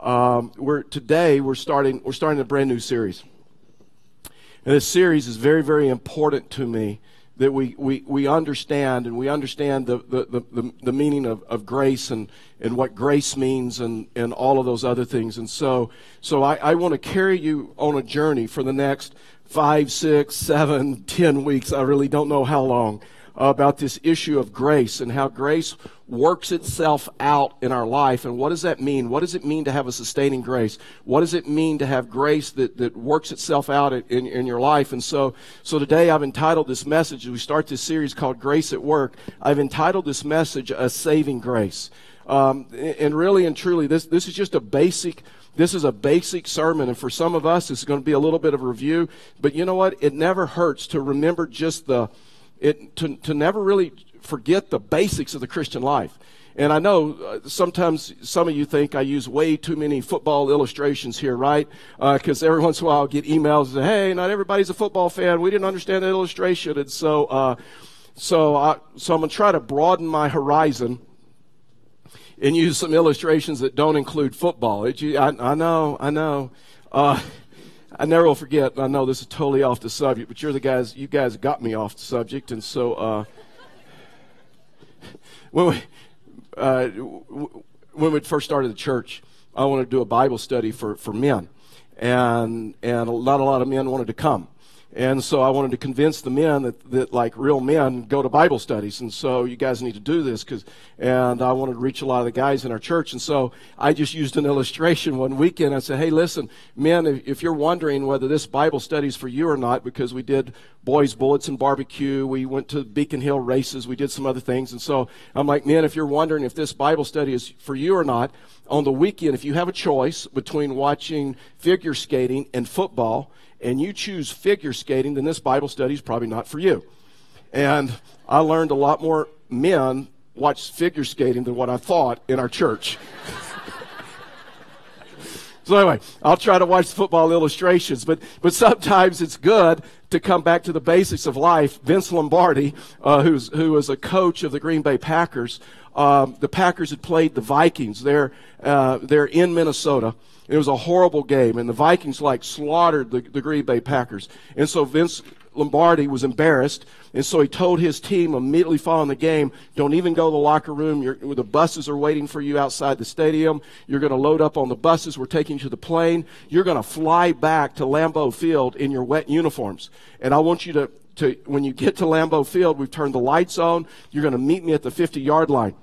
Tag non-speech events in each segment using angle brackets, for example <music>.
Um, we're today we're starting we're starting a brand new series, and this series is very very important to me that we, we, we understand and we understand the, the, the, the, meaning of, of grace and, and what grace means and, and all of those other things. And so, so I, I want to carry you on a journey for the next five, six, seven, <laughs> ten weeks. I really don't know how long about this issue of grace and how grace works itself out in our life. And what does that mean? What does it mean to have a sustaining grace? What does it mean to have grace that, that works itself out in, in your life? And so, so today I've entitled this message, as we start this series called Grace at Work, I've entitled this message A Saving Grace. Um, and really and truly, this, this is just a basic this is a basic sermon, and for some of us, it's going to be a little bit of a review. But you know what? It never hurts to remember just the, it, to, to never really forget the basics of the Christian life. And I know uh, sometimes some of you think I use way too many football illustrations here, right? Because uh, every once in a while I'll get emails say, hey, not everybody's a football fan. We didn't understand that illustration. And so, uh, so, I, so I'm going to try to broaden my horizon and use some illustrations that don't include football. It, I, I know, I know. Uh, I never will forget. I know this is totally off the subject, but you're the guys. You guys got me off the subject, and so uh, when we uh, when we first started the church, I wanted to do a Bible study for for men, and and not a lot of men wanted to come. And so I wanted to convince the men that, that like real men go to Bible studies. And so you guys need to do this because, and I wanted to reach a lot of the guys in our church. And so I just used an illustration one weekend. I said, Hey, listen, men, if, if you're wondering whether this Bible study is for you or not, because we did boys bullets and barbecue, we went to Beacon Hill races, we did some other things. And so I'm like, men, if you're wondering if this Bible study is for you or not, on the weekend, if you have a choice between watching figure skating and football, and you choose figure skating, then this Bible study is probably not for you. And I learned a lot more men watch figure skating than what I thought in our church. <laughs> so anyway, I'll try to watch the football illustrations, but but sometimes it's good to come back to the basics of life. Vince Lombardi, uh, who's who was a coach of the Green Bay Packers, um, the Packers had played the Vikings. They're uh, in Minnesota it was a horrible game, and the Vikings like slaughtered the, the Green Bay Packers. And so Vince Lombardi was embarrassed, and so he told his team immediately following the game, "Don't even go to the locker room. You're, the buses are waiting for you outside the stadium. You're going to load up on the buses. We're taking you to the plane. You're going to fly back to Lambeau Field in your wet uniforms, and I want you to." To, when you get to Lambeau Field, we've turned the lights on. You're going to meet me at the 50 yard line.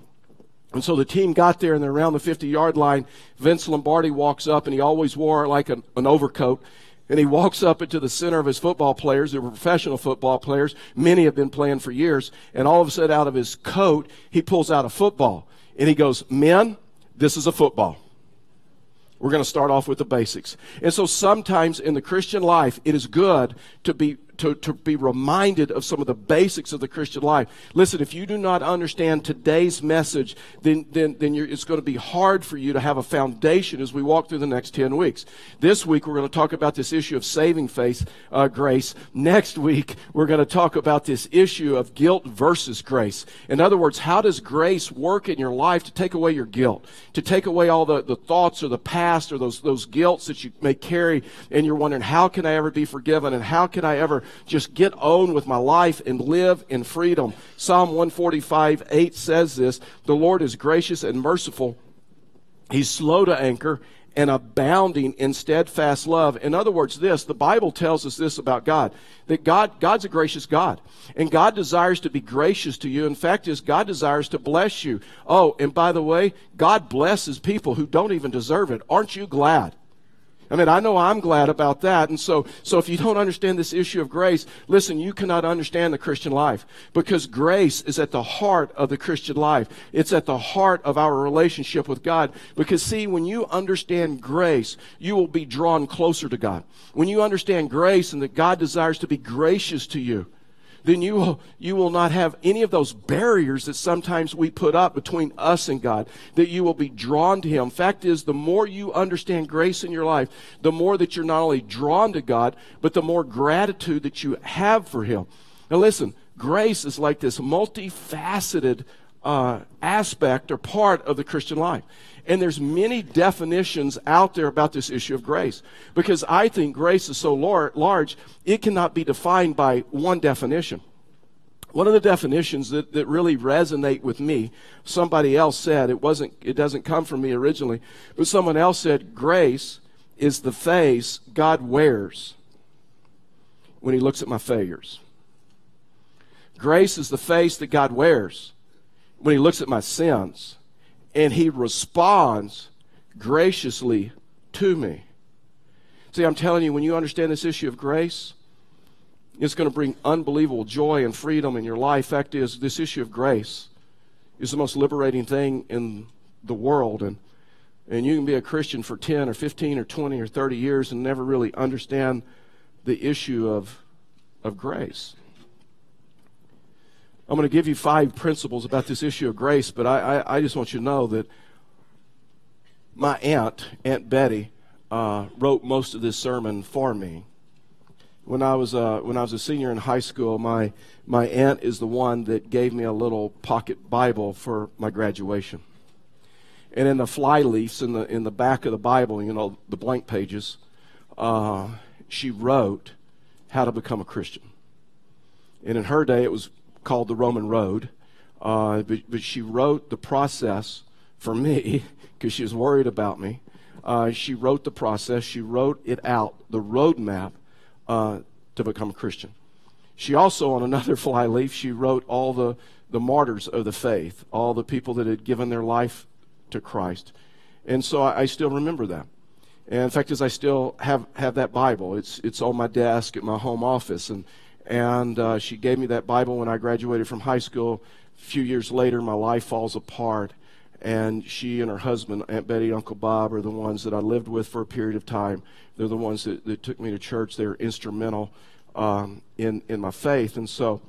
And so the team got there and they're around the 50 yard line. Vince Lombardi walks up and he always wore like an, an overcoat. And he walks up into the center of his football players. They were professional football players. Many have been playing for years. And all of a sudden, out of his coat, he pulls out a football. And he goes, Men, this is a football. We're going to start off with the basics. And so sometimes in the Christian life, it is good to be to, to be reminded of some of the basics of the Christian life. Listen, if you do not understand today's message, then, then, then it's going to be hard for you to have a foundation as we walk through the next 10 weeks. This week, we're going to talk about this issue of saving faith, uh, grace. Next week, we're going to talk about this issue of guilt versus grace. In other words, how does grace work in your life to take away your guilt, to take away all the, the thoughts or the past or those, those guilts that you may carry, and you're wondering, how can I ever be forgiven and how can I ever just get on with my life and live in freedom. Psalm 145 8 says this The Lord is gracious and merciful. He's slow to anger and abounding in steadfast love. In other words, this, the Bible tells us this about God, that God, God's a gracious God. And God desires to be gracious to you. In fact, is God desires to bless you. Oh, and by the way, God blesses people who don't even deserve it. Aren't you glad? I mean, I know I'm glad about that. And so, so if you don't understand this issue of grace, listen, you cannot understand the Christian life because grace is at the heart of the Christian life. It's at the heart of our relationship with God. Because see, when you understand grace, you will be drawn closer to God. When you understand grace and that God desires to be gracious to you, then you will, you will not have any of those barriers that sometimes we put up between us and God, that you will be drawn to Him. Fact is, the more you understand grace in your life, the more that you're not only drawn to God, but the more gratitude that you have for Him. Now listen, grace is like this multifaceted uh, aspect or part of the Christian life. And there's many definitions out there about this issue of grace because I think grace is so lar- large, it cannot be defined by one definition. One of the definitions that, that really resonate with me, somebody else said, it wasn't, it doesn't come from me originally, but someone else said, grace is the face God wears when he looks at my failures. Grace is the face that God wears when he looks at my sins and he responds graciously to me. See, I'm telling you, when you understand this issue of grace, it's going to bring unbelievable joy and freedom in your life. Fact is, this issue of grace is the most liberating thing in the world. And, and you can be a Christian for 10 or 15 or 20 or 30 years and never really understand the issue of, of grace. I'm going to give you five principles about this issue of grace, but I, I, I just want you to know that my aunt, Aunt Betty, uh, wrote most of this sermon for me. When I was uh, when I was a senior in high school, my my aunt is the one that gave me a little pocket Bible for my graduation. And in the flyleafs in the in the back of the Bible, you know, the blank pages, uh, she wrote how to become a Christian. And in her day, it was called the Roman Road. Uh, but, but, she wrote the process for me <laughs> because she was worried about me. Uh, she wrote the process, she wrote it out, the roadmap uh, to become a Christian. She also, on another <laughs> flyleaf, she wrote all the, the martyrs of the faith, all the people that had given their life to Christ. And so I, I still remember that. And in fact, as I still have, have that Bible, it's, it's on my desk at my home office. And, and uh, she gave me that Bible when I graduated from high school. A few years later, my life falls apart. And she and her husband, Aunt Betty, Uncle Bob, are the ones that I lived with for a period of time. They're the ones that, that took me to church. They're instrumental um, in, in my faith. And so,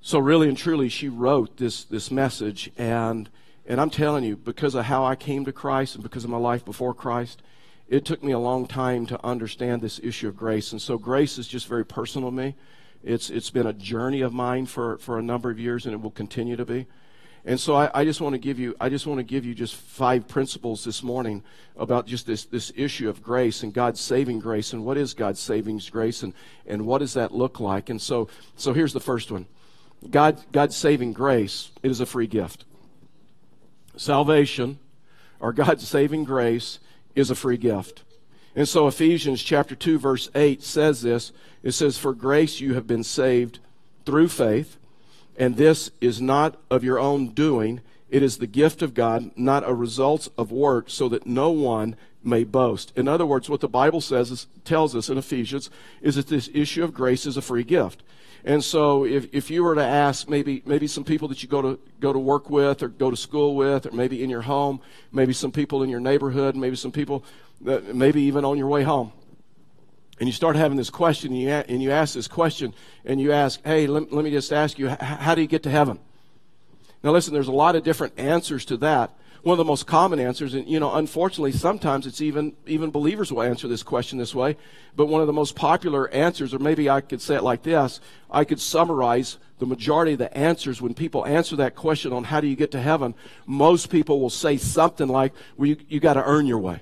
so really and truly, she wrote this, this message. And, and I'm telling you, because of how I came to Christ and because of my life before Christ, it took me a long time to understand this issue of grace. And so grace is just very personal to me. It's, it's been a journey of mine for, for a number of years, and it will continue to be. And so I, I, just want to give you I just want to give you just five principles this morning about just this, this issue of grace and God's saving grace and what is God's saving grace and, and what does that look like. And so so here's the first one. God God's saving grace, it is a free gift. Salvation or God's saving grace is a free gift. And so Ephesians chapter 2 verse 8 says this. It says for grace you have been saved through faith and this is not of your own doing. It is the gift of God, not a result of work, so that no one may boast. In other words, what the Bible says is, tells us in Ephesians is that this issue of grace is a free gift. And so if, if you were to ask maybe maybe some people that you go to go to work with or go to school with or maybe in your home, maybe some people in your neighborhood, maybe some people that maybe even on your way home and you start having this question, and you, and you ask this question, and you ask, hey, let, let me just ask you, how do you get to heaven? Now, listen, there's a lot of different answers to that. One of the most common answers, and you know, unfortunately, sometimes it's even even believers will answer this question this way. But one of the most popular answers, or maybe I could say it like this: I could summarize the majority of the answers when people answer that question on how do you get to heaven. Most people will say something like, "Well, you, you got to earn your way."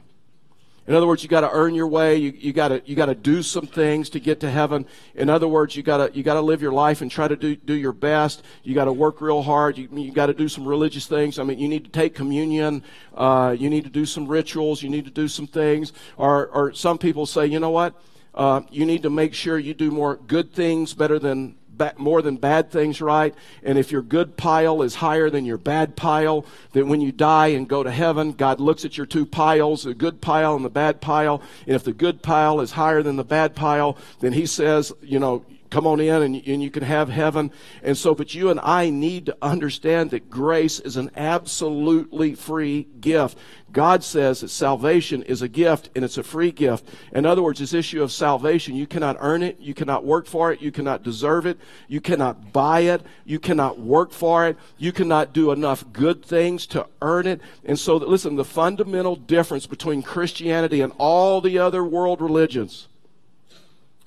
In other words, you got to earn your way. You, you got to you got to do some things to get to heaven. In other words, you got to you got to live your life and try to do do your best. You got to work real hard. You, you got to do some religious things. I mean, you need to take communion. Uh, you need to do some rituals. You need to do some things. Or or some people say, you know what? Uh, you need to make sure you do more good things better than more than bad things right. And if your good pile is higher than your bad pile, then when you die and go to heaven, God looks at your two piles, the good pile and the bad pile. And if the good pile is higher than the bad pile, then He says, you know, come on in and, and you can have heaven. And so, but you and I need to understand that grace is an absolutely free gift. God says that salvation is a gift and it's a free gift. In other words, this issue of salvation, you cannot earn it, you cannot work for it, you cannot deserve it, you cannot buy it, you cannot work for it, you cannot do enough good things to earn it. And so, listen, the fundamental difference between Christianity and all the other world religions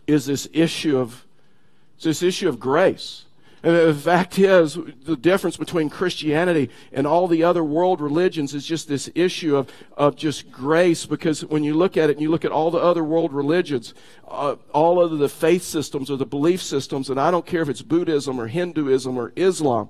is this issue of it's this issue of grace. And the fact is, the difference between Christianity and all the other world religions is just this issue of, of just grace. Because when you look at it and you look at all the other world religions, uh, all of the faith systems or the belief systems, and I don't care if it's Buddhism or Hinduism or Islam,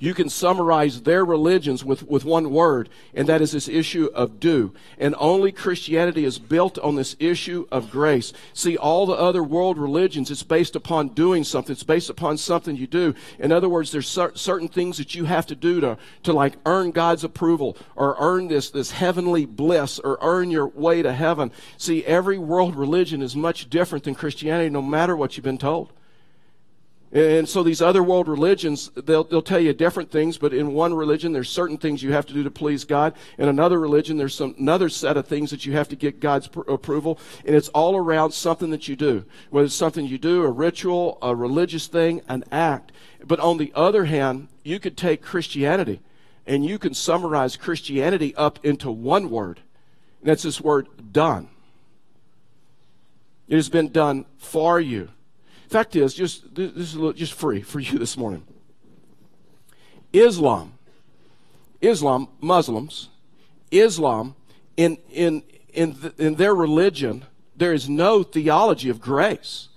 you can summarize their religions with, with one word, and that is this issue of do. And only Christianity is built on this issue of grace. See, all the other world religions, it's based upon doing something. It's based upon something you do. In other words, there's cer- certain things that you have to do to, to like earn God's approval or earn this, this heavenly bliss or earn your way to heaven. See, every world religion is much different than Christianity, no matter what you've been told. And so these other world religions, they'll, they'll tell you different things, but in one religion, there's certain things you have to do to please God. In another religion, there's some, another set of things that you have to get God's pr- approval. And it's all around something that you do. Whether it's something you do, a ritual, a religious thing, an act. But on the other hand, you could take Christianity and you can summarize Christianity up into one word. And that's this word, done. It has been done for you. Fact is, just this is just free <laughs> for you this morning. Islam, Islam, Muslims, Islam, in in in in their religion, there is no theology of grace.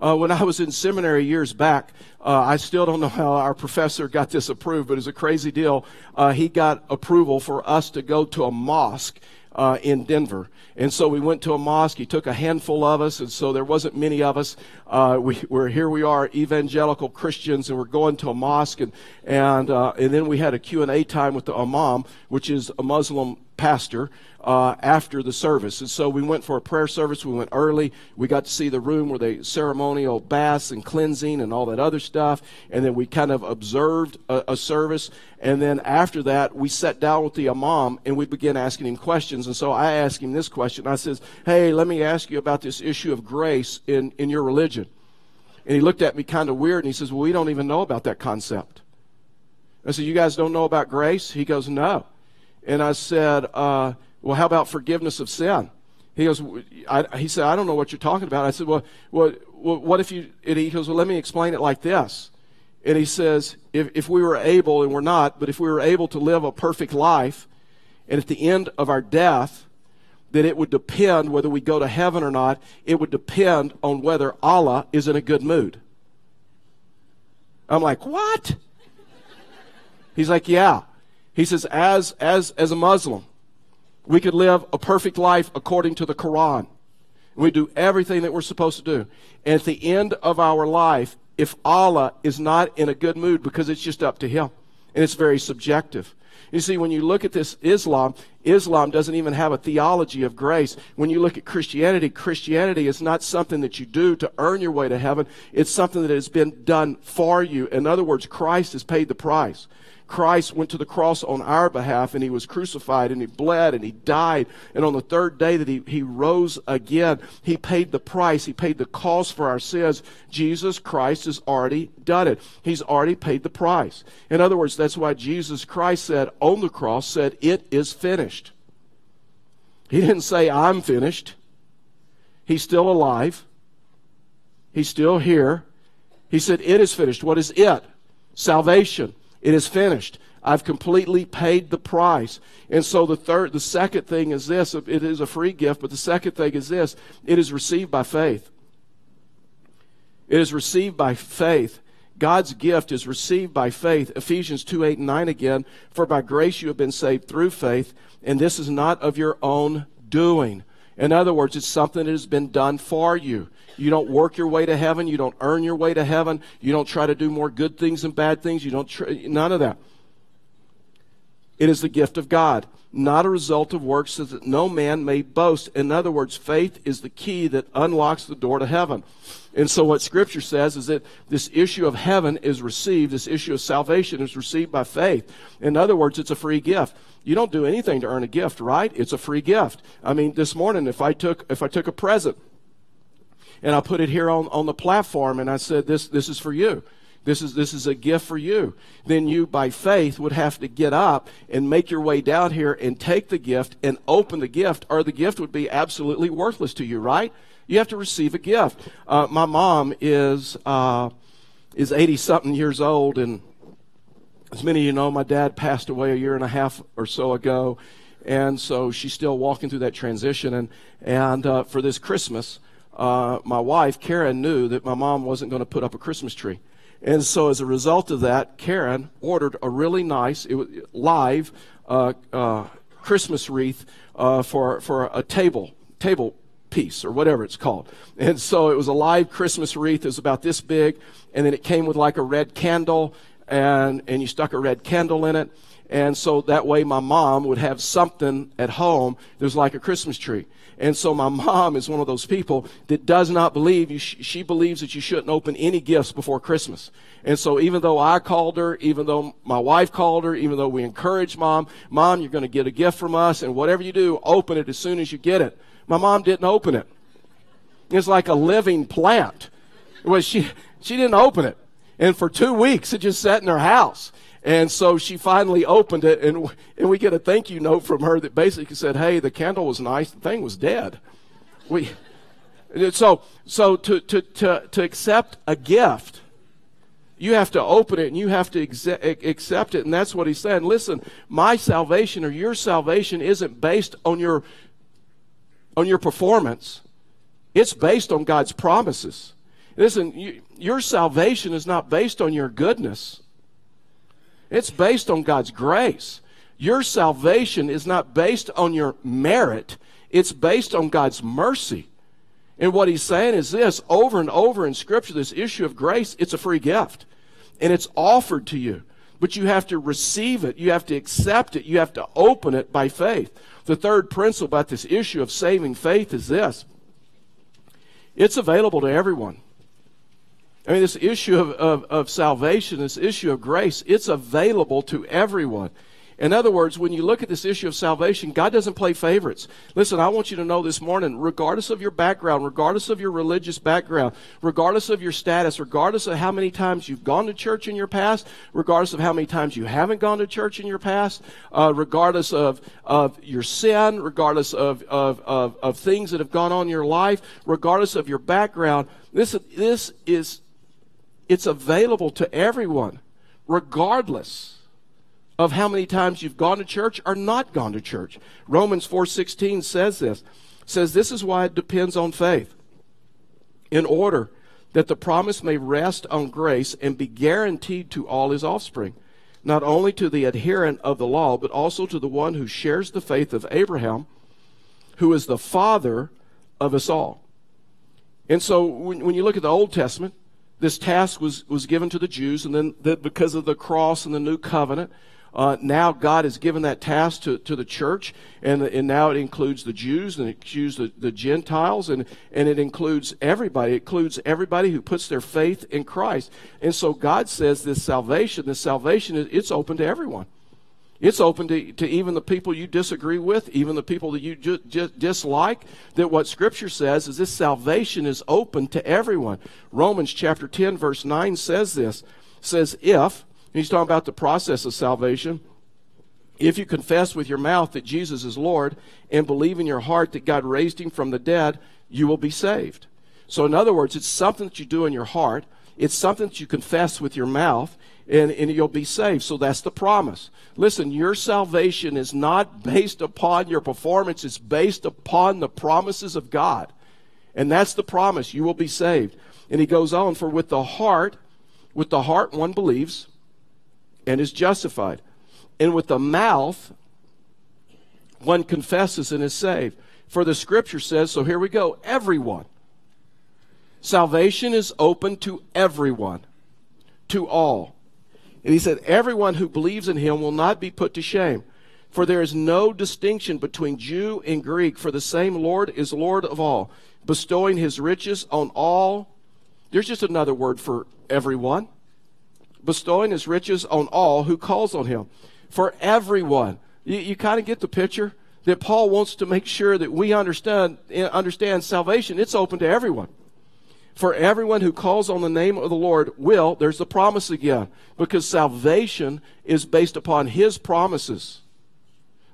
Uh, when I was in seminary years back, uh, I still don't know how our professor got this approved, but it's a crazy deal. Uh, he got approval for us to go to a mosque uh, in Denver. And so we went to a mosque. He took a handful of us, and so there wasn't many of us. Uh, we, are here. We are evangelical Christians, and we're going to a mosque, and and uh, and then we had a Q and A time with the imam, which is a Muslim pastor, uh, after the service. And so we went for a prayer service. We went early. We got to see the room where they ceremonial baths and cleansing and all that other stuff. And then we kind of observed a, a service. And then after that, we sat down with the imam and we began asking him questions. And so I asked him this question. I says, Hey, let me ask you about this issue of grace in, in your religion. And he looked at me kind of weird and he says, Well, we don't even know about that concept. I said, You guys don't know about grace? He goes, No. And I said, uh, well, how about forgiveness of sin? He goes, I, he said, I don't know what you're talking about. I said, well, what, what if you, and he goes, well, let me explain it like this. And he says, if, if we were able, and we're not, but if we were able to live a perfect life, and at the end of our death, that it would depend whether we go to heaven or not, it would depend on whether Allah is in a good mood. I'm like, what? He's like, yeah. He says, as, as, as a Muslim, we could live a perfect life according to the Quran. We do everything that we're supposed to do. And at the end of our life, if Allah is not in a good mood, because it's just up to Him, and it's very subjective. You see, when you look at this Islam, Islam doesn't even have a theology of grace. When you look at Christianity, Christianity is not something that you do to earn your way to heaven. It's something that has been done for you. In other words, Christ has paid the price. Christ went to the cross on our behalf and he was crucified and he bled and he died. And on the third day that he, he rose again, he paid the price. He paid the cost for our sins. Jesus Christ has already done it. He's already paid the price. In other words, that's why Jesus Christ said on the cross, said, it is finished. He didn't say, I'm finished. He's still alive. He's still here. He said, it is finished. What is it? Salvation. It is finished. I've completely paid the price. And so the third, the second thing is this it is a free gift, but the second thing is this it is received by faith. It is received by faith. God's gift is received by faith. Ephesians 2 8 and 9 again. For by grace you have been saved through faith, and this is not of your own doing. In other words, it's something that has been done for you. You don't work your way to heaven. You don't earn your way to heaven. You don't try to do more good things than bad things. You don't, try, none of that. It is the gift of God, not a result of works, so that no man may boast. In other words, faith is the key that unlocks the door to heaven. And so, what Scripture says is that this issue of heaven is received, this issue of salvation is received by faith. In other words, it's a free gift. You don't do anything to earn a gift, right? It's a free gift. I mean, this morning, if I took if I took a present and I put it here on, on the platform and I said, this, this is for you. This is, this is a gift for you. Then you, by faith, would have to get up and make your way down here and take the gift and open the gift, or the gift would be absolutely worthless to you, right? You have to receive a gift. Uh, my mom is, uh, is 80 something years old. And as many of you know, my dad passed away a year and a half or so ago. And so she's still walking through that transition. And, and uh, for this Christmas, uh, my wife, Karen, knew that my mom wasn't going to put up a Christmas tree. And so as a result of that, Karen ordered a really nice, live uh, uh, Christmas wreath uh, for, for a table, table piece or whatever it's called. And so it was a live Christmas wreath. It was about this big. And then it came with like a red candle and, and you stuck a red candle in it. And so that way my mom would have something at home that was like a Christmas tree. And so my mom is one of those people that does not believe you. Sh- she believes that you shouldn't open any gifts before Christmas. And so even though I called her, even though my wife called her, even though we encouraged mom, mom, you're going to get a gift from us and whatever you do, open it as soon as you get it. My mom didn't open it. It's like a living plant. Well, she, she didn't open it. And for two weeks, it just sat in her house. And so she finally opened it, and, and we get a thank you note from her that basically said, Hey, the candle was nice, the thing was dead. We, so so to, to, to, to accept a gift, you have to open it and you have to exe- accept it. And that's what he's saying. Listen, my salvation or your salvation isn't based on your, on your performance, it's based on God's promises. Listen, you, your salvation is not based on your goodness. It's based on God's grace. Your salvation is not based on your merit, it's based on God's mercy. And what he's saying is this over and over in Scripture, this issue of grace, it's a free gift. And it's offered to you. But you have to receive it, you have to accept it, you have to open it by faith. The third principle about this issue of saving faith is this it's available to everyone. I mean, this issue of, of, of salvation, this issue of grace, it's available to everyone. In other words, when you look at this issue of salvation, God doesn't play favorites. Listen, I want you to know this morning, regardless of your background, regardless of your religious background, regardless of your status, regardless of how many times you've gone to church in your past, regardless of how many times you haven't gone to church in your past, uh, regardless of, of your sin, regardless of, of, of, of things that have gone on in your life, regardless of your background, this, this is it's available to everyone, regardless of how many times you've gone to church or not gone to church. Romans 4:16 says this. Says this is why it depends on faith. In order that the promise may rest on grace and be guaranteed to all his offspring, not only to the adherent of the law, but also to the one who shares the faith of Abraham, who is the father of us all. And so when, when you look at the Old Testament, this task was, was given to the Jews, and then the, because of the cross and the new covenant, uh, now God has given that task to, to the church, and, and now it includes the Jews and it includes the, the Gentiles, and, and it includes everybody. It includes everybody who puts their faith in Christ. And so God says this salvation, this salvation, it's open to everyone. It's open to, to even the people you disagree with, even the people that you ju- ju- dislike. That what Scripture says is this salvation is open to everyone. Romans chapter 10, verse 9 says this says, If, he's talking about the process of salvation, if you confess with your mouth that Jesus is Lord and believe in your heart that God raised him from the dead, you will be saved. So, in other words, it's something that you do in your heart, it's something that you confess with your mouth, and, and you'll be saved. So that's the promise. Listen, your salvation is not based upon your performance, it's based upon the promises of God. And that's the promise. You will be saved. And he goes on, for with the heart, with the heart one believes and is justified. And with the mouth one confesses and is saved. For the scripture says, so here we go, everyone. Salvation is open to everyone, to all. And he said, Everyone who believes in him will not be put to shame. For there is no distinction between Jew and Greek, for the same Lord is Lord of all, bestowing his riches on all. There's just another word for everyone. Bestowing his riches on all who calls on him. For everyone. You, you kind of get the picture that Paul wants to make sure that we understand, understand salvation. It's open to everyone. For everyone who calls on the name of the Lord will, there's the promise again, because salvation is based upon his promises,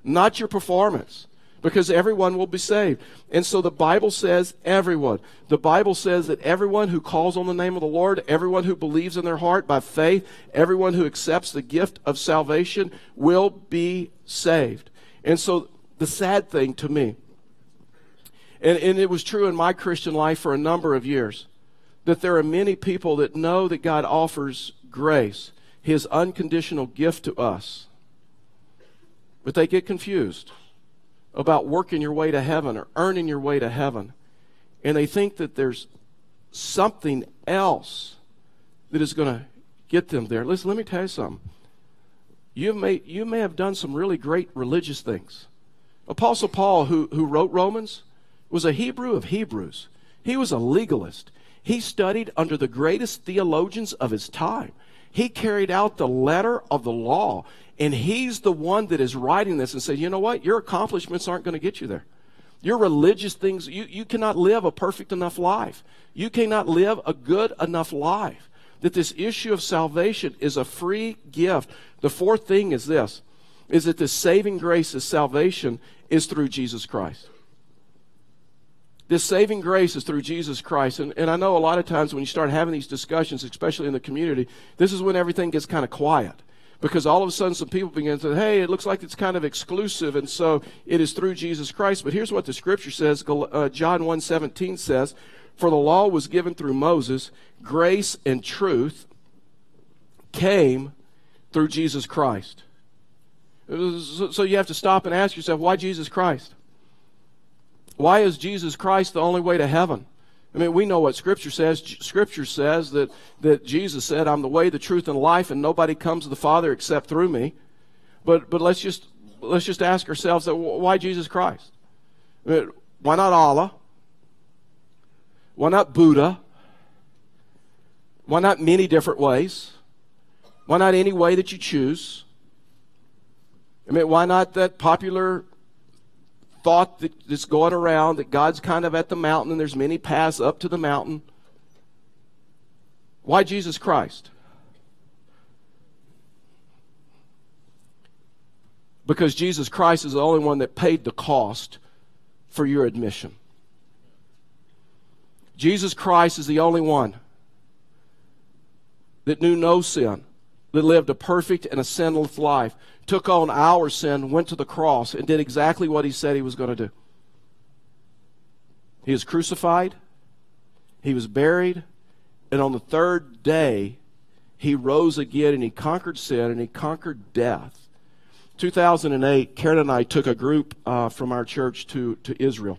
not your performance. because everyone will be saved. And so the Bible says everyone. The Bible says that everyone who calls on the name of the Lord, everyone who believes in their heart by faith, everyone who accepts the gift of salvation will be saved. And so the sad thing to me, and, and it was true in my Christian life for a number of years, that there are many people that know that God offers grace, his unconditional gift to us. But they get confused about working your way to heaven or earning your way to heaven. And they think that there's something else that is going to get them there. Listen, let me tell you something. You may, you may have done some really great religious things. Apostle Paul, who, who wrote Romans, was a Hebrew of Hebrews. He was a legalist. He studied under the greatest theologians of his time. He carried out the letter of the law. And he's the one that is writing this and said, you know what? Your accomplishments aren't going to get you there. Your religious things, you, you cannot live a perfect enough life. You cannot live a good enough life. That this issue of salvation is a free gift. The fourth thing is this, is that the saving grace of salvation is through Jesus Christ. This saving grace is through Jesus Christ. And, and I know a lot of times when you start having these discussions, especially in the community, this is when everything gets kind of quiet because all of a sudden some people begin to say, hey, it looks like it's kind of exclusive, and so it is through Jesus Christ. But here's what the scripture says uh, John 1.17 says, For the law was given through Moses, grace and truth came through Jesus Christ. So you have to stop and ask yourself, why Jesus Christ? Why is Jesus Christ the only way to heaven? I mean, we know what Scripture says. Scripture says that, that Jesus said, I'm the way, the truth, and life, and nobody comes to the Father except through me. But, but let's, just, let's just ask ourselves, that, why Jesus Christ? I mean, why not Allah? Why not Buddha? Why not many different ways? Why not any way that you choose? I mean, why not that popular thought that's going around that God's kind of at the mountain and there's many paths up to the mountain. Why Jesus Christ? Because Jesus Christ is the only one that paid the cost for your admission. Jesus Christ is the only one that knew no sin, that lived a perfect and a sinless life, took on our sin, went to the cross, and did exactly what he said he was going to do. He was crucified, he was buried, and on the third day, he rose again and he conquered sin and he conquered death. 2008, Karen and I took a group uh, from our church to, to Israel.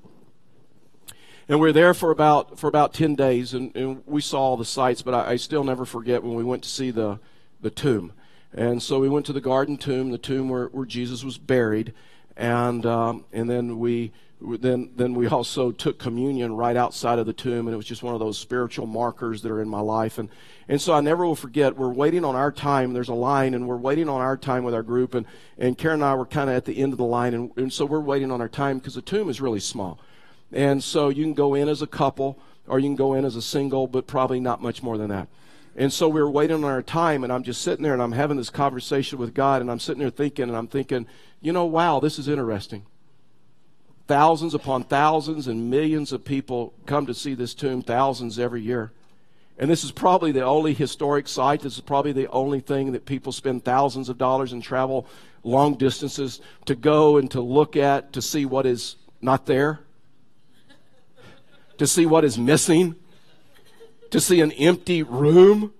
And we were there for about, for about 10 days, and, and we saw all the sights, but I, I still never forget when we went to see the, the tomb. And so we went to the garden tomb, the tomb where, where Jesus was buried, and um, and then we then then we also took communion right outside of the tomb, and it was just one of those spiritual markers that are in my life. And and so I never will forget. We're waiting on our time. There's a line, and we're waiting on our time with our group. And and Karen and I were kind of at the end of the line, and, and so we're waiting on our time because the tomb is really small, and so you can go in as a couple or you can go in as a single, but probably not much more than that. And so we were waiting on our time, and I'm just sitting there and I'm having this conversation with God, and I'm sitting there thinking, and I'm thinking, you know, wow, this is interesting. Thousands upon thousands and millions of people come to see this tomb, thousands every year. And this is probably the only historic site. This is probably the only thing that people spend thousands of dollars and travel long distances to go and to look at to see what is not there, to see what is missing to see an empty room.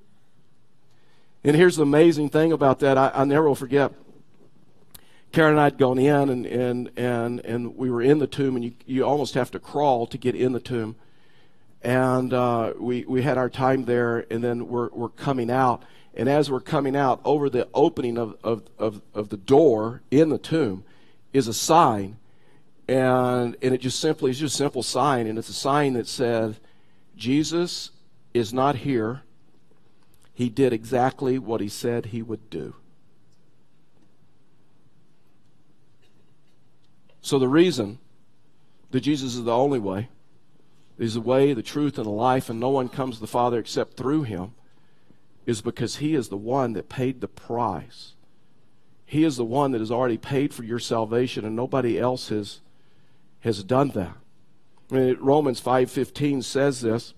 And here's the amazing thing about that I, I never will forget. Karen and I had gone in, and, and, and, and we were in the tomb, and you, you almost have to crawl to get in the tomb. And uh, we, we had our time there, and then we're, we're coming out. And as we're coming out, over the opening of, of, of, of the door in the tomb is a sign. And, and it just simply, it's just a simple sign. And it's a sign that said, Jesus is not here. He did exactly what he said he would do. So, the reason that Jesus is the only way, is the way, the truth, and the life, and no one comes to the Father except through him, is because he is the one that paid the price. He is the one that has already paid for your salvation, and nobody else has, has done that. I mean, Romans 5:15 says this.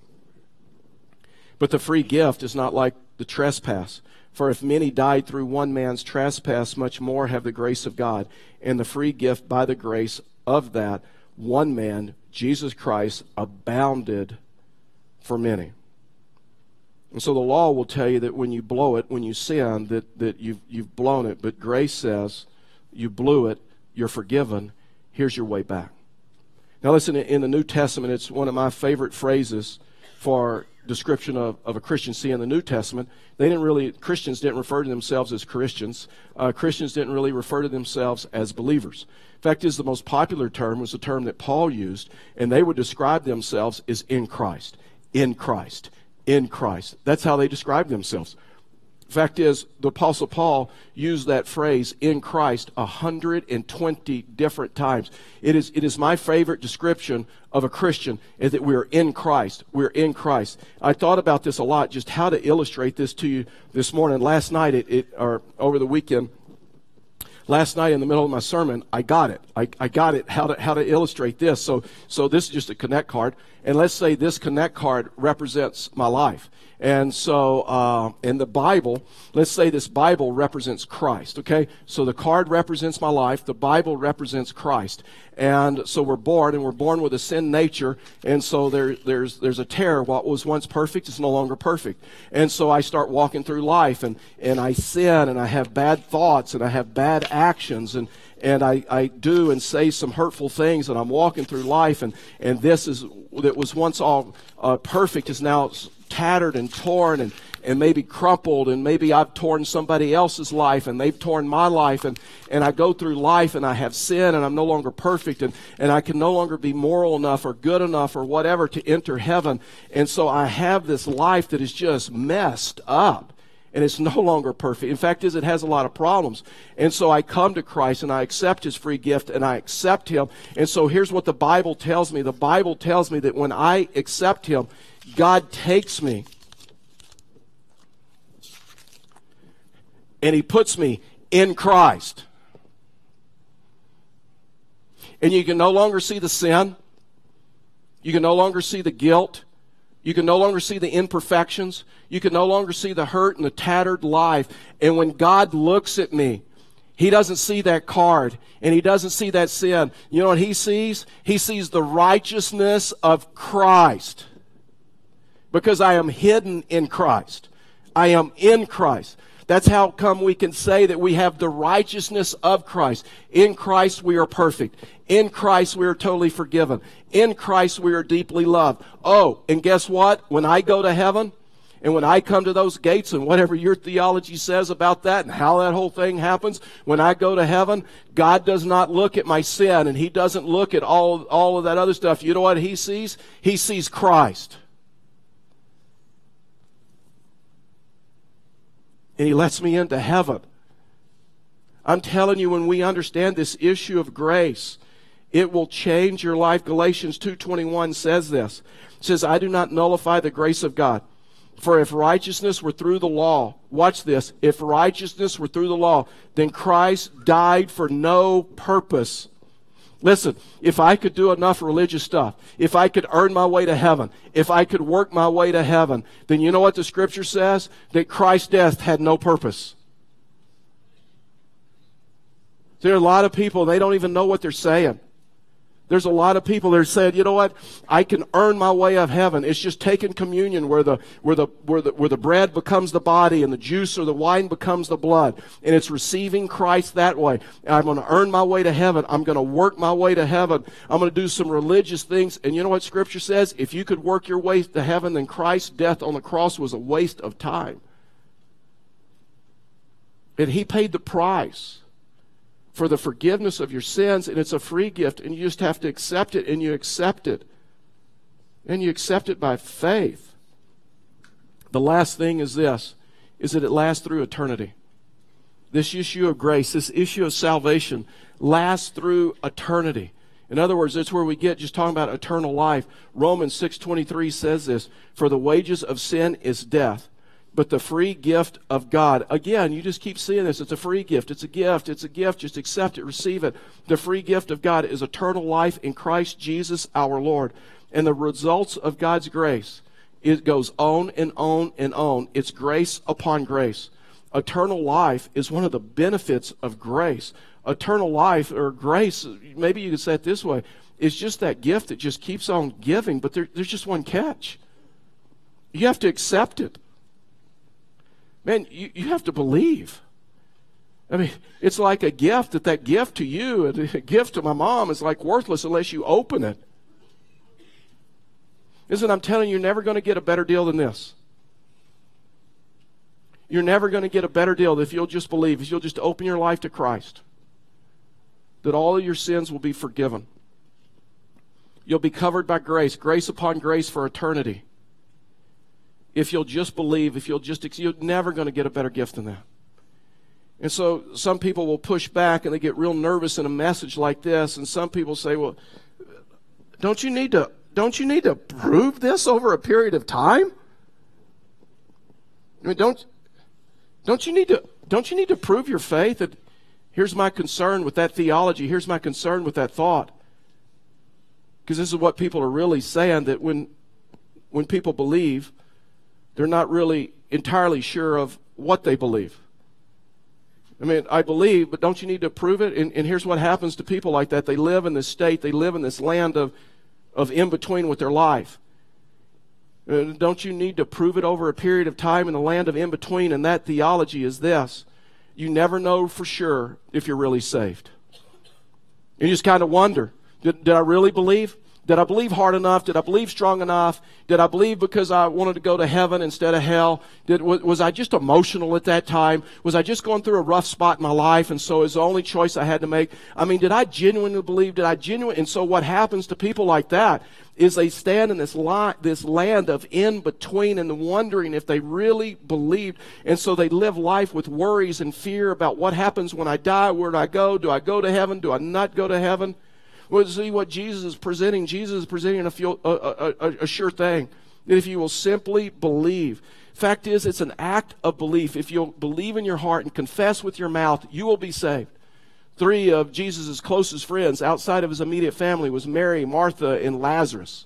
But the free gift is not like the trespass. For if many died through one man's trespass, much more have the grace of God and the free gift by the grace of that one man, Jesus Christ, abounded for many. And so the law will tell you that when you blow it, when you sin, that, that you've, you've blown it. But grace says you blew it, you're forgiven, here's your way back. Now, listen, in the New Testament, it's one of my favorite phrases for description of, of a Christian. See, in the New Testament, they didn't really, Christians didn't refer to themselves as Christians. Uh, Christians didn't really refer to themselves as believers. In fact, is the most popular term was the term that Paul used, and they would describe themselves as in Christ, in Christ, in Christ. That's how they describe themselves. Fact is, the Apostle Paul used that phrase in Christ 120 different times. It is, it is my favorite description of a Christian is that we're in Christ. We're in Christ. I thought about this a lot, just how to illustrate this to you this morning. Last night, it, it or over the weekend, last night in the middle of my sermon, I got it. I, I got it how to, how to illustrate this. So, so this is just a connect card. And let's say this connect card represents my life. And so, uh, in the Bible, let's say this Bible represents Christ, okay? So the card represents my life, the Bible represents Christ. And so we're born, and we're born with a sin nature, and so there, there's, there's a tear. What was once perfect is no longer perfect. And so I start walking through life, and, and I sin, and I have bad thoughts, and I have bad actions, and, and I, I do and say some hurtful things, and I'm walking through life, and, and this is that was once all uh, perfect is now tattered and torn and, and maybe crumpled and maybe I've torn somebody else's life and they've torn my life and, and I go through life and I have sin and I'm no longer perfect and, and I can no longer be moral enough or good enough or whatever to enter heaven. And so I have this life that is just messed up and it's no <laughs> longer perfect. In fact, is it has a lot of problems. And so I come to Christ and I accept his free gift and I accept him. And so here's what the Bible tells me. The Bible tells me that when I accept him, God takes me and He puts me in Christ. And you can no longer see the sin. You can no longer see the guilt. You can no longer see the imperfections. You can no longer see the hurt and the tattered life. And when God looks at me, he doesn't see that card and he doesn't see that sin. You know what he sees? He sees the righteousness of Christ because I am hidden in Christ. I am in Christ. That's how come we can say that we have the righteousness of Christ. In Christ we are perfect. In Christ we are totally forgiven. In Christ we are deeply loved. Oh, and guess what? When I go to heaven, and when I come to those gates and whatever your theology says about that and how that whole thing happens, when I go to heaven, God does not look at my sin and He doesn't look at all, all of that other stuff. You know what He sees? He sees Christ. And he lets me into heaven. I'm telling you, when we understand this issue of grace, it will change your life. Galatians 2.21 says this. It says, I do not nullify the grace of God. For if righteousness were through the law, watch this, if righteousness were through the law, then Christ died for no purpose. Listen, if I could do enough religious stuff, if I could earn my way to heaven, if I could work my way to heaven, then you know what the scripture says? That Christ's death had no purpose. There are a lot of people, they don't even know what they're saying. There's a lot of people that said, you know what? I can earn my way of heaven. It's just taking communion where the, where the, where the, where the bread becomes the body and the juice or the wine becomes the blood. And it's receiving Christ that way. I'm going to earn my way to heaven. I'm going to work my way to heaven. I'm going to do some religious things. And you know what scripture says? If you could work your way to heaven, then Christ's death on the cross was a waste of time. And he paid the price for the forgiveness of your sins, and it's a free gift, and you just have to accept it, and you accept it. And you accept it by faith. The last thing is this is that it lasts through eternity. This issue of grace, this issue of salvation lasts through eternity. In other words, that's where we get just talking about eternal life. Romans 6:23 says this, "For the wages of sin is death, but the free gift of God. Again, you just keep seeing this. It's a free gift. It's a gift. It's a gift. Just accept it, receive it. The free gift of God is eternal life in Christ Jesus our Lord. And the results of God's grace, it goes on and on and on. It's grace upon grace. Eternal life is one of the benefits of grace. Eternal life or grace, maybe you could say it this way, is just that gift that just keeps on giving, but there, there's just one catch. You have to accept it. Man, you, you have to believe. I mean, it's like a gift that that gift to you, a <laughs> gift to my mom, is like worthless unless you open it. Isn't I'm telling you, you're never going to get a better deal than this. You're never going to get a better deal if you'll just believe, if you'll just open your life to Christ, that all of your sins will be forgiven. You'll be covered by grace, grace upon grace for eternity if you'll just believe, if you'll just, you're never going to get a better gift than that. And so some people will push back and they get real nervous in a message like this. And some people say, well, don't you need to, don't you need to prove this over a period of time? I mean, don't, don't you need to, don't you need to prove your faith? That here's my concern with that theology. Here's my concern with that thought. Because this is what people are really saying that when, when people believe, they're not really entirely sure of what they believe. I mean, I believe, but don't you need to prove it? And, and, here's what happens to people like that. They live in this state, they live in this land of, of in between with their life. Uh, don't you need to prove it over a period of time in the land of in between? And that theology is this you never know for sure if you're really saved. You just kind of wonder did, did I really believe? Did I believe hard enough? Did I believe strong enough? Did I believe because I wanted to go to heaven instead of hell? Did, was I just emotional at that time? Was I just going through a rough spot in my life and so it's the only choice I had to make? I mean, did I genuinely believe? Did I genuinely? And so what happens to people like that is they stand in this, li- this land of in between and wondering if they really believed. And so they live life with worries and fear about what happens when I die. Where do I go? Do I go to heaven? Do I not go to heaven? Well, see what Jesus is presenting. Jesus is presenting a, a, a, a sure thing that if you will simply believe, fact is, it's an act of belief. If you'll believe in your heart and confess with your mouth, you will be saved. Three of Jesus' closest friends outside of his immediate family was Mary, Martha, and Lazarus.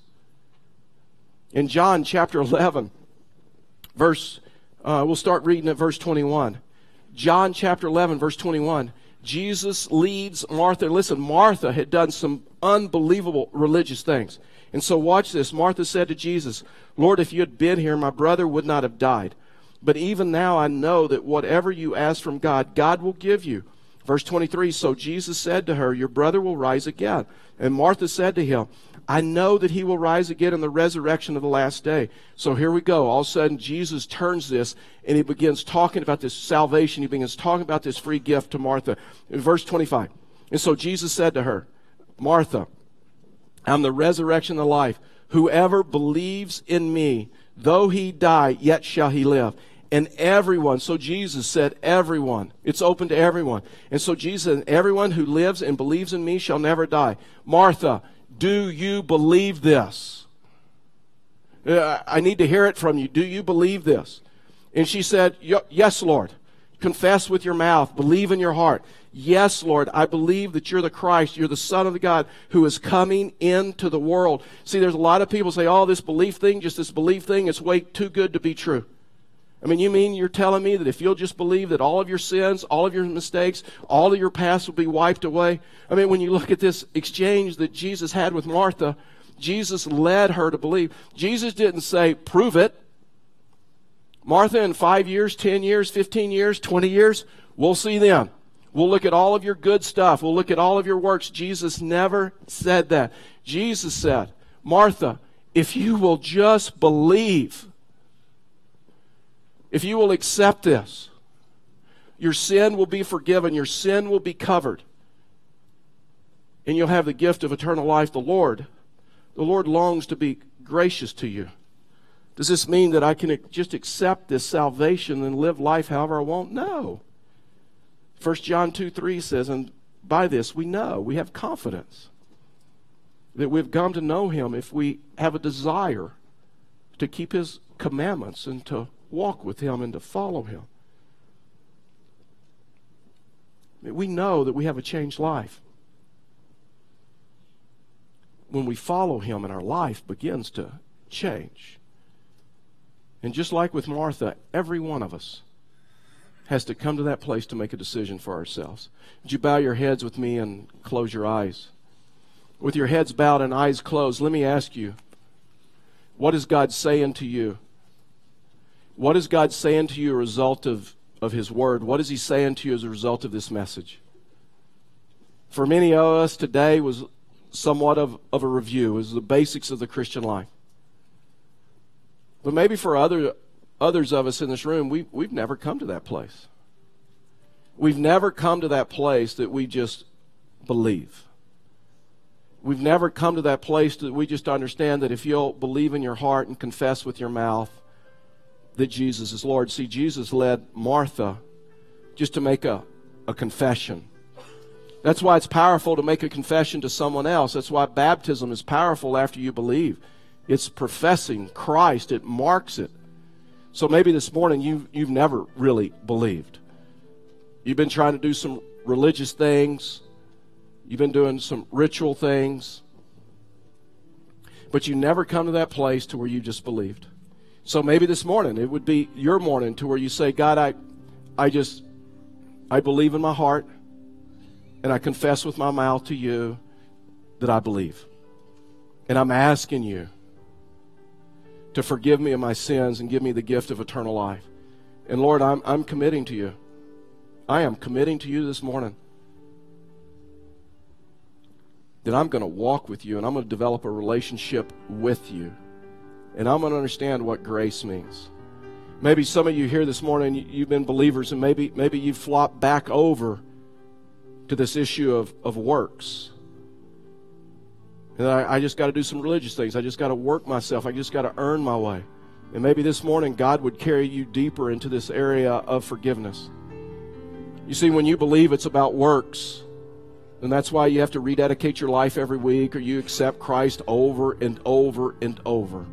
In John chapter 11, verse, uh, we'll start reading at verse 21. John chapter 11, verse 21. Jesus leads Martha. Listen, Martha had done some unbelievable religious things. And so, watch this. Martha said to Jesus, Lord, if you had been here, my brother would not have died. But even now I know that whatever you ask from God, God will give you. Verse 23 So Jesus said to her, Your brother will rise again. And Martha said to him, I know that he will rise again in the resurrection of the last day. So here we go. All of a sudden, Jesus turns this and he begins talking about this salvation. He begins talking about this free gift to Martha. In verse 25. And so Jesus said to her, Martha, I'm the resurrection and the life. Whoever believes in me, though he die, yet shall he live. And everyone, so Jesus said, everyone. It's open to everyone. And so Jesus everyone who lives and believes in me shall never die. Martha, do you believe this? Uh, I need to hear it from you. Do you believe this? And she said, Yes, Lord. Confess with your mouth, believe in your heart. Yes, Lord, I believe that you're the Christ, you're the Son of God who is coming into the world. See, there's a lot of people say, oh, this belief thing, just this belief thing, it's way too good to be true. I mean, you mean you're telling me that if you'll just believe that all of your sins, all of your mistakes, all of your past will be wiped away? I mean, when you look at this exchange that Jesus had with Martha, Jesus led her to believe. Jesus didn't say, prove it. Martha, in five years, 10 years, 15 years, 20 years, we'll see them. We'll look at all of your good stuff. We'll look at all of your works. Jesus never said that. Jesus said, Martha, if you will just believe, if you will accept this, your sin will be forgiven, your sin will be covered, and you'll have the gift of eternal life. The Lord, the Lord longs to be gracious to you. Does this mean that I can just accept this salvation and live life however I want? No. 1 John 2 3 says, And by this we know, we have confidence that we've come to know him if we have a desire to keep his commandments and to walk with Him and to follow Him. We know that we have a changed life. When we follow Him and our life begins to change. And just like with Martha, every one of us has to come to that place to make a decision for ourselves. Would you bow your heads with me and close your eyes? With your heads bowed and eyes closed, let me ask you what is God saying to you? What is God saying to you as a result of, of His Word? What is He saying to you as a result of this message? For many of us, today was somewhat of, of a review, is the basics of the Christian life. But maybe for other others of us in this room, we, we've never come to that place. We've never come to that place that we just believe. We've never come to that place that we just understand that if you'll believe in your heart and confess with your mouth that Jesus is Lord. See, Jesus led Martha just to make a, a confession. That's why it's powerful to make a confession to someone else. That's why baptism is powerful after you believe. It's professing Christ, it marks it. So maybe this morning you, you've never really believed. You've been trying to do some religious things, you've been doing some ritual things, but you never come to that place to where you just believed. So maybe this morning it would be your morning to where you say, God, I, I just, I believe in my heart and I confess with my mouth to you that I believe. And I'm asking you to forgive me of my sins and give me the gift of eternal life. And Lord, I'm, I'm committing to you. I am committing to you this morning that I'm going to walk with you and I'm going to develop a relationship with you. And I'm going to understand what grace means. Maybe some of you here this morning, you've been believers, and maybe, maybe you've flopped back over to this issue of, of works. And I, I just got to do some religious things. I just got to work myself. I just got to earn my way. And maybe this morning God would carry you deeper into this area of forgiveness. You see, when you believe it's about works, and that's why you have to rededicate your life every week or you accept Christ over and over and over.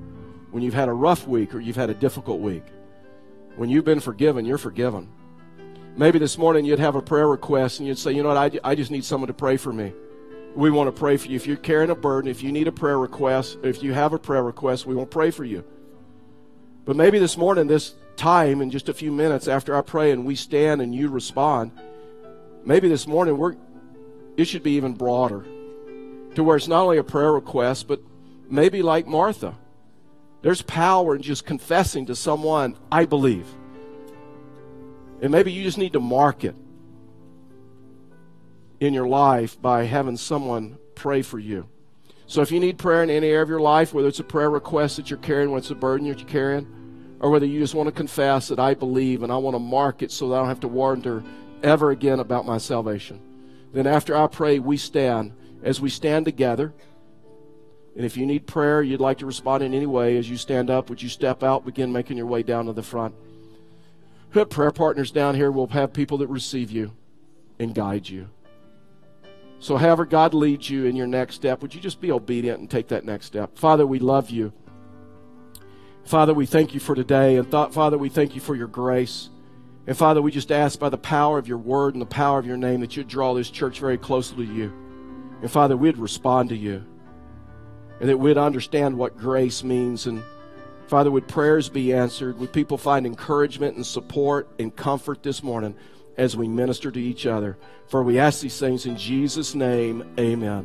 When you've had a rough week or you've had a difficult week. When you've been forgiven, you're forgiven. Maybe this morning you'd have a prayer request and you'd say, you know what, I, I just need someone to pray for me we want to pray for you. If you're carrying a burden, if you need a prayer request, if you have a prayer request, we to pray for you. But maybe this morning, this time, in just a few minutes after I pray and we stand and you respond, maybe this morning we're it should be even broader to where it's not only a prayer request, but maybe like Martha. There's power in just confessing to someone, I believe. And maybe you just need to mark it in your life by having someone pray for you. So if you need prayer in any area of your life, whether it's a prayer request that you're carrying, whether it's a burden that you're carrying, or whether you just want to confess that I believe and I want to mark it so that I don't have to wonder ever again about my salvation, then after I pray, we stand. As we stand together, and if you need prayer, you'd like to respond in any way, as you stand up, would you step out, begin making your way down to the front? Prayer partners down here. We'll have people that receive you and guide you. So, however God leads you in your next step, would you just be obedient and take that next step? Father, we love you. Father, we thank you for today. And th- Father, we thank you for your grace. And Father, we just ask by the power of your word and the power of your name that you'd draw this church very closely to you. And Father, we'd respond to you. And that we'd understand what grace means. And Father, would prayers be answered? Would people find encouragement and support and comfort this morning? as we minister to each other. For we ask these things in Jesus' name, amen.